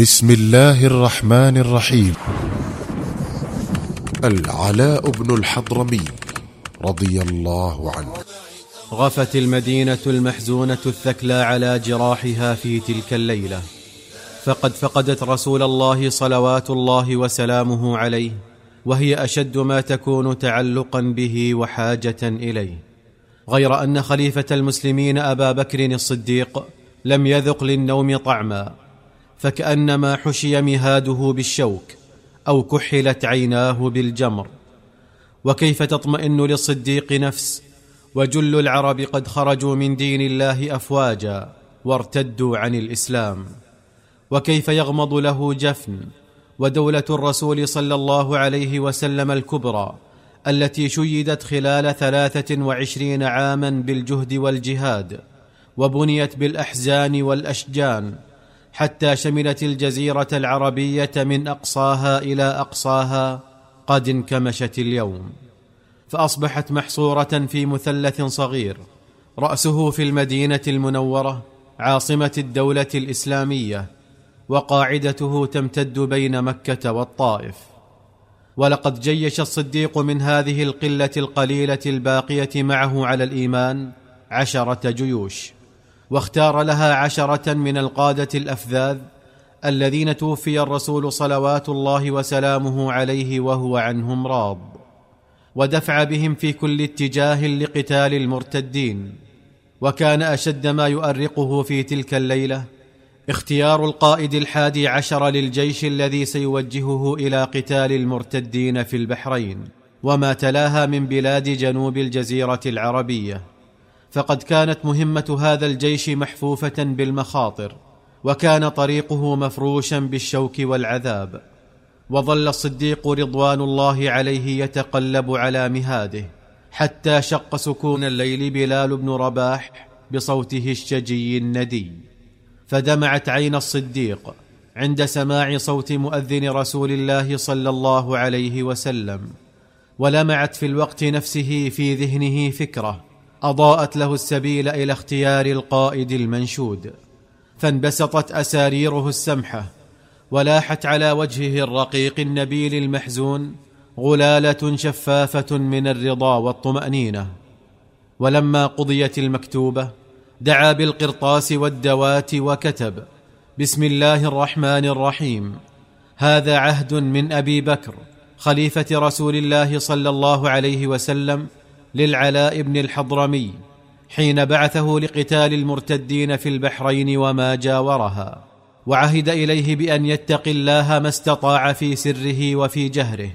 بسم الله الرحمن الرحيم. العلاء بن الحضرمي رضي الله عنه. غفت المدينة المحزونة الثكلى على جراحها في تلك الليلة. فقد فقدت رسول الله صلوات الله وسلامه عليه وهي أشد ما تكون تعلقا به وحاجة إليه. غير أن خليفة المسلمين أبا بكر الصديق لم يذق للنوم طعما. فكأنما حشي مهاده بالشوك أو كحلت عيناه بالجمر. وكيف تطمئن للصديق نفس؟ وجل العرب قد خرجوا من دين الله أفواجا وارتدوا عن الإسلام. وكيف يغمض له جفن؟ ودولة الرسول صلى الله عليه وسلم الكبرى التي شيدت خلال ثلاثة وعشرين عاما بالجهد والجهاد وبنيت بالأحزان والأشجان حتى شملت الجزيرة العربية من أقصاها إلى أقصاها قد انكمشت اليوم. فأصبحت محصورة في مثلث صغير رأسه في المدينة المنورة عاصمة الدولة الإسلامية وقاعدته تمتد بين مكة والطائف. ولقد جيش الصديق من هذه القلة القليلة الباقية معه على الإيمان عشرة جيوش. واختار لها عشرة من القادة الأفذاذ الذين توفي الرسول صلوات الله وسلامه عليه وهو عنهم راض. ودفع بهم في كل اتجاه لقتال المرتدين. وكان أشد ما يؤرقه في تلك الليلة اختيار القائد الحادي عشر للجيش الذي سيوجهه إلى قتال المرتدين في البحرين. وما تلاها من بلاد جنوب الجزيرة العربية. فقد كانت مهمة هذا الجيش محفوفة بالمخاطر وكان طريقه مفروشا بالشوك والعذاب. وظل الصديق رضوان الله عليه يتقلب على مهاده حتى شق سكون الليل بلال بن رباح بصوته الشجي الندي. فدمعت عين الصديق عند سماع صوت مؤذن رسول الله صلى الله عليه وسلم ولمعت في الوقت نفسه في ذهنه فكرة. أضاءت له السبيل إلى اختيار القائد المنشود فانبسطت أساريره السمحه ولاحت على وجهه الرقيق النبيل المحزون غلالة شفافة من الرضا والطمأنينة. ولما قضيت المكتوبة دعا بالقرطاس والدوات وكتب بسم الله الرحمن الرحيم هذا عهد من أبي بكر خليفة رسول الله صلى الله عليه وسلم للعلاء بن الحضرمي حين بعثه لقتال المرتدين في البحرين وما جاورها وعهد إليه بأن يتقي الله ما استطاع في سره وفي جهره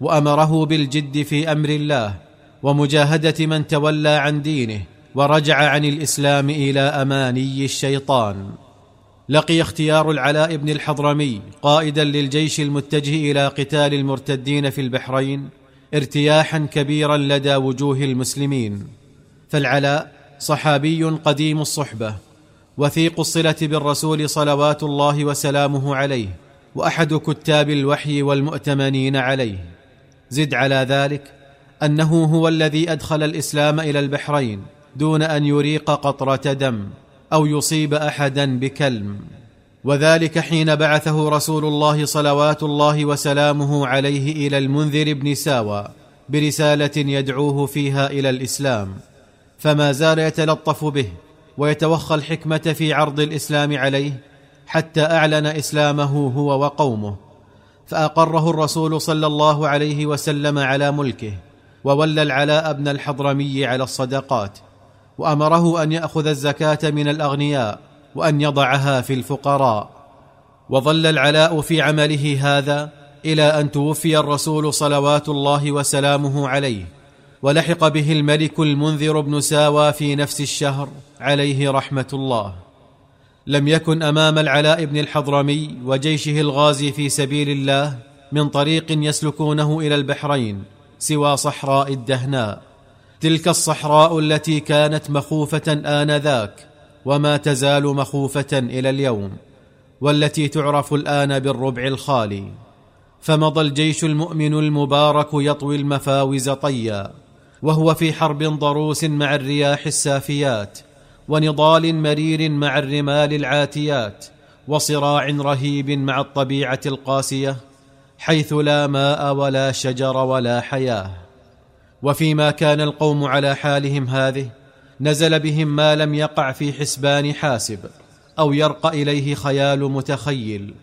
وأمره بالجد في أمر الله ومجاهدة من تولى عن دينه ورجع عن الإسلام إلى أماني الشيطان. لقي اختيار العلاء بن الحضرمي قائدا للجيش المتجه إلى قتال المرتدين في البحرين ارتياحا كبيرا لدى وجوه المسلمين. فالعلاء صحابي قديم الصحبة وثيق الصلة بالرسول صلوات الله وسلامه عليه وأحد كتاب الوحي والمؤتمنين عليه. زد على ذلك أنه هو الذي أدخل الإسلام إلى البحرين دون أن يريق قطرة دم أو يصيب احدا بكلم. وذلك حين بعثه رسول الله صلوات الله وسلامه عليه إلى المنذر بن ساوى برسالة يدعوه فيها إلى الإسلام فما زال يتلطف به ويتوخى الحكمة في عرض الإسلام عليه حتى أعلن إسلامه هو وقومه فأقره الرسول صلى الله عليه وسلم على ملكه وولى العلاء بن الحضرمي على الصدقات وأمره أن يأخذ الزكاة من الأغنياء وأن يضعها في الفقراء. وظل العلاء في عمله هذا إلى أن توفي الرسول صلوات الله وسلامه عليه. ولحق به الملك المنذر بن ساوى في نفس الشهر عليه رحمة الله. لم يكن أمام العلاء بن الحضرمي وجيشه الغازي في سبيل الله من طريق يسلكونه إلى البحرين سوى صحراء الدهناء. تلك الصحراء التي كانت مخوفة آنذاك وما تزال مخوفة إلى اليوم والتي تعرف الآن بالربع الخالي. فمضى الجيش المؤمن المبارك يطوي المفاوز طيا وهو في حرب ضروس مع الرياح السافيات ونضال مرير مع الرمال العاتيات وصراع رهيب مع الطبيعة القاسية حيث لا ماء ولا شجر ولا حياة. وفيما كان القوم على حالهم هذه نزل بهم ما لم يقع في حسبان حاسب أو يرقى إليه خيال متخيل.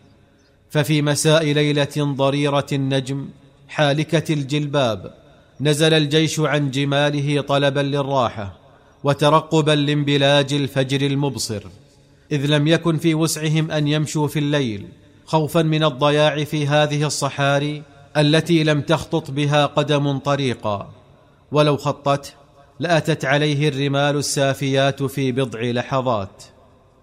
ففي مساء ليلة ضريرة النجم حالكة الجلباب نزل الجيش عن جماله طلبا للراحة وترقبا لانبلاج الفجر المبصر. إذ لم يكن في وسعهم أن يمشوا في الليل خوفا من الضياع في هذه الصحاري التي لم تخطط بها قدم طريقا. ولو خطت لاتت عليه الرمال السافيات في بضع لحظات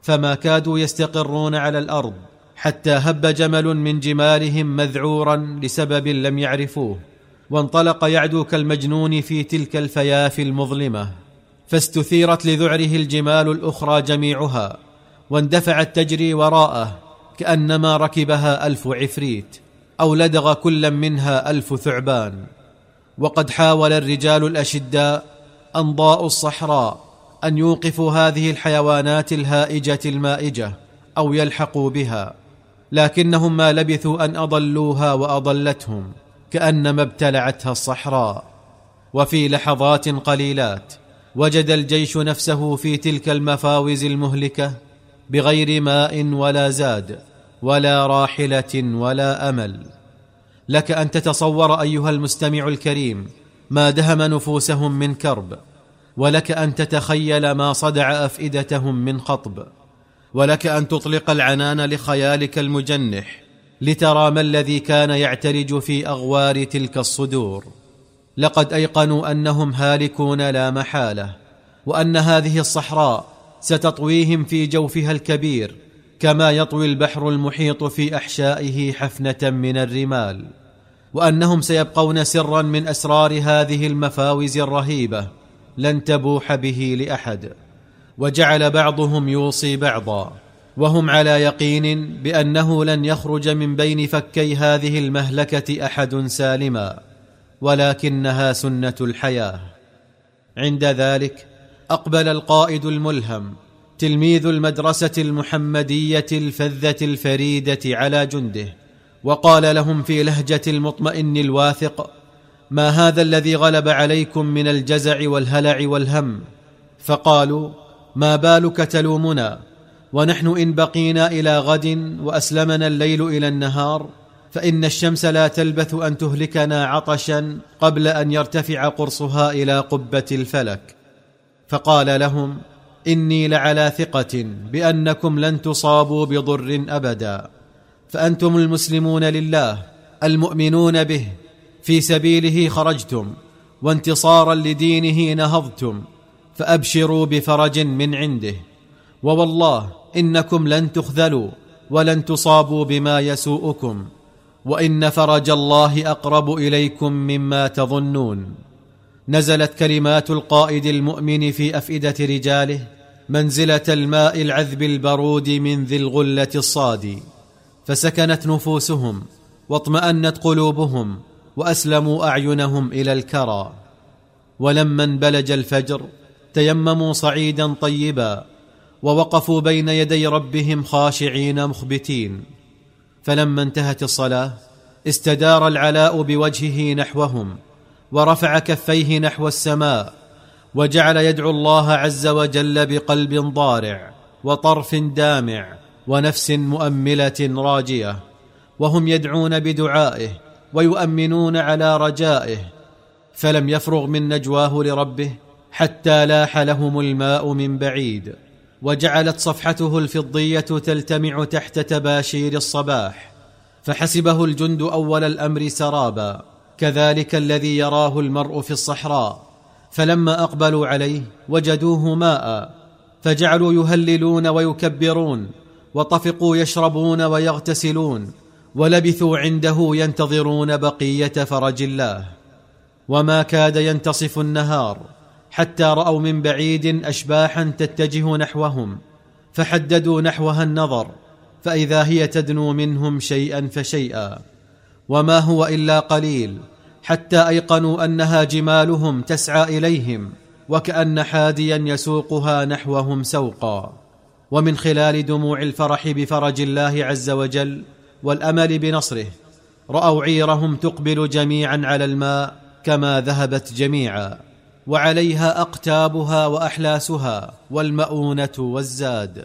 فما كادوا يستقرون على الأرض حتى هب جمل من جمالهم مذعورا لسبب لم يعرفوه وانطلق يعدو كالمجنون في تلك الفيافي المظلمة فاستثيرت لذعره الجمال الأخرى جميعها واندفعت تجري وراءه كأنما ركبها ألف عفريت أو لدغ كلا منها ألف ثعبان. وقد حاول الرجال الأشداء أنضاء الصحراء أن يوقفوا هذه الحيوانات الهائجة المائجة أو يلحقوا بها لكنهم ما لبثوا أن أضلوها وأضلتهم كأنما ابتلعتها الصحراء. وفي لحظات قليلات وجد الجيش نفسه في تلك المفاوز المهلكة بغير ماء ولا زاد ولا راحلة ولا أمل. لك أن تتصور أيها المستمع الكريم ما دهم نفوسهم من كرب ولك أن تتخيل ما صدع أفئدتهم من خطب ولك أن تطلق العنان لخيالك المجنح لترى ما الذي كان يعترج في أغوار تلك الصدور. لقد أيقنوا أنهم هالكون لا محالة وأن هذه الصحراء ستطويهم في جوفها الكبير كما يطوي البحر المحيط في أحشائه حفنة من الرمال. وأنهم سيبقون سرا من أسرار هذه المفاوز الرهيبة لن تبوح به لأحد. وجعل بعضهم يوصي بعضا. وهم على يقين بأنه لن يخرج من بين فكي هذه المهلكة أحد سالما ولكنها سنة الحياة. عند ذلك أقبل القائد الملهم تلميذ المدرسة المحمدية الفذة الفريدة على جنده. وقال لهم في لهجة المطمئن الواثق ما هذا الذي غلب عليكم من الجزع والهلع والهم؟ فقالوا ما بالك تلومنا؟ ونحن إن بقينا إلى غد وأسلمنا الليل إلى النهار فإن الشمس لا تلبث أن تهلكنا عطشا قبل أن يرتفع قرصها إلى قبة الفلك. فقال لهم إني لعلى ثقة بأنكم لن تصابوا بضر ابدا. فأنتم المسلمون لله المؤمنون به في سبيله خرجتم وانتصارا لدينه نهضتم فأبشروا بفرج من عنده. ووالله إنكم لن تخذلوا ولن تصابوا بما يسوءكم وإن فرج الله أقرب إليكم مما تظنون. نزلت كلمات القائد المؤمن في أفئدة رجاله منزلة الماء العذب البرود من ذي الغلة الصادي. فسكنت نفوسهم واطمأنت قلوبهم وأسلموا أعينهم إلى الكرى. ولما انبلج الفجر تيمموا صعيدا طيبا ووقفوا بين يدي ربهم خاشعين مخبتين. فلما انتهت الصلاة استدار العلاء بوجهه نحوهم ورفع كفيه نحو السماء وجعل يدعو الله عز وجل بقلب ضارع وطرف دامع ونفس مؤملة راجية وهم يدعون بدعائه ويؤمنون على رجائه فلم يفرغ من نجواه لربه حتى لاح لهم الماء من بعيد وجعلت صفحته الفضية تلتمع تحت تباشير الصباح فحسبه الجند أول الأمر سرابا كذلك الذي يراه المرء في الصحراء فلما أقبلوا عليه وجدوه ماء فجعلوا يهللون ويكبرون وطفقوا يشربون ويغتسلون ولبثوا عنده ينتظرون بقية فرج الله. وما كاد ينتصف النهار حتى رأوا من بعيد أشباحا تتجه نحوهم فحددوا نحوها النظر فإذا هي تدنو منهم شيئا فشيئا. وما هو إلا قليل حتى أيقنوا أنها جمالهم تسعى إليهم وكأن حاديا يسوقها نحوهم سوقا. ومن خلال دموع الفرح بفرج الله عز وجل والأمل بنصره رأوا عيرهم تقبل جميعا على الماء كما ذهبت جميعا وعليها أقتابها وأحلاسها والمؤونة والزاد.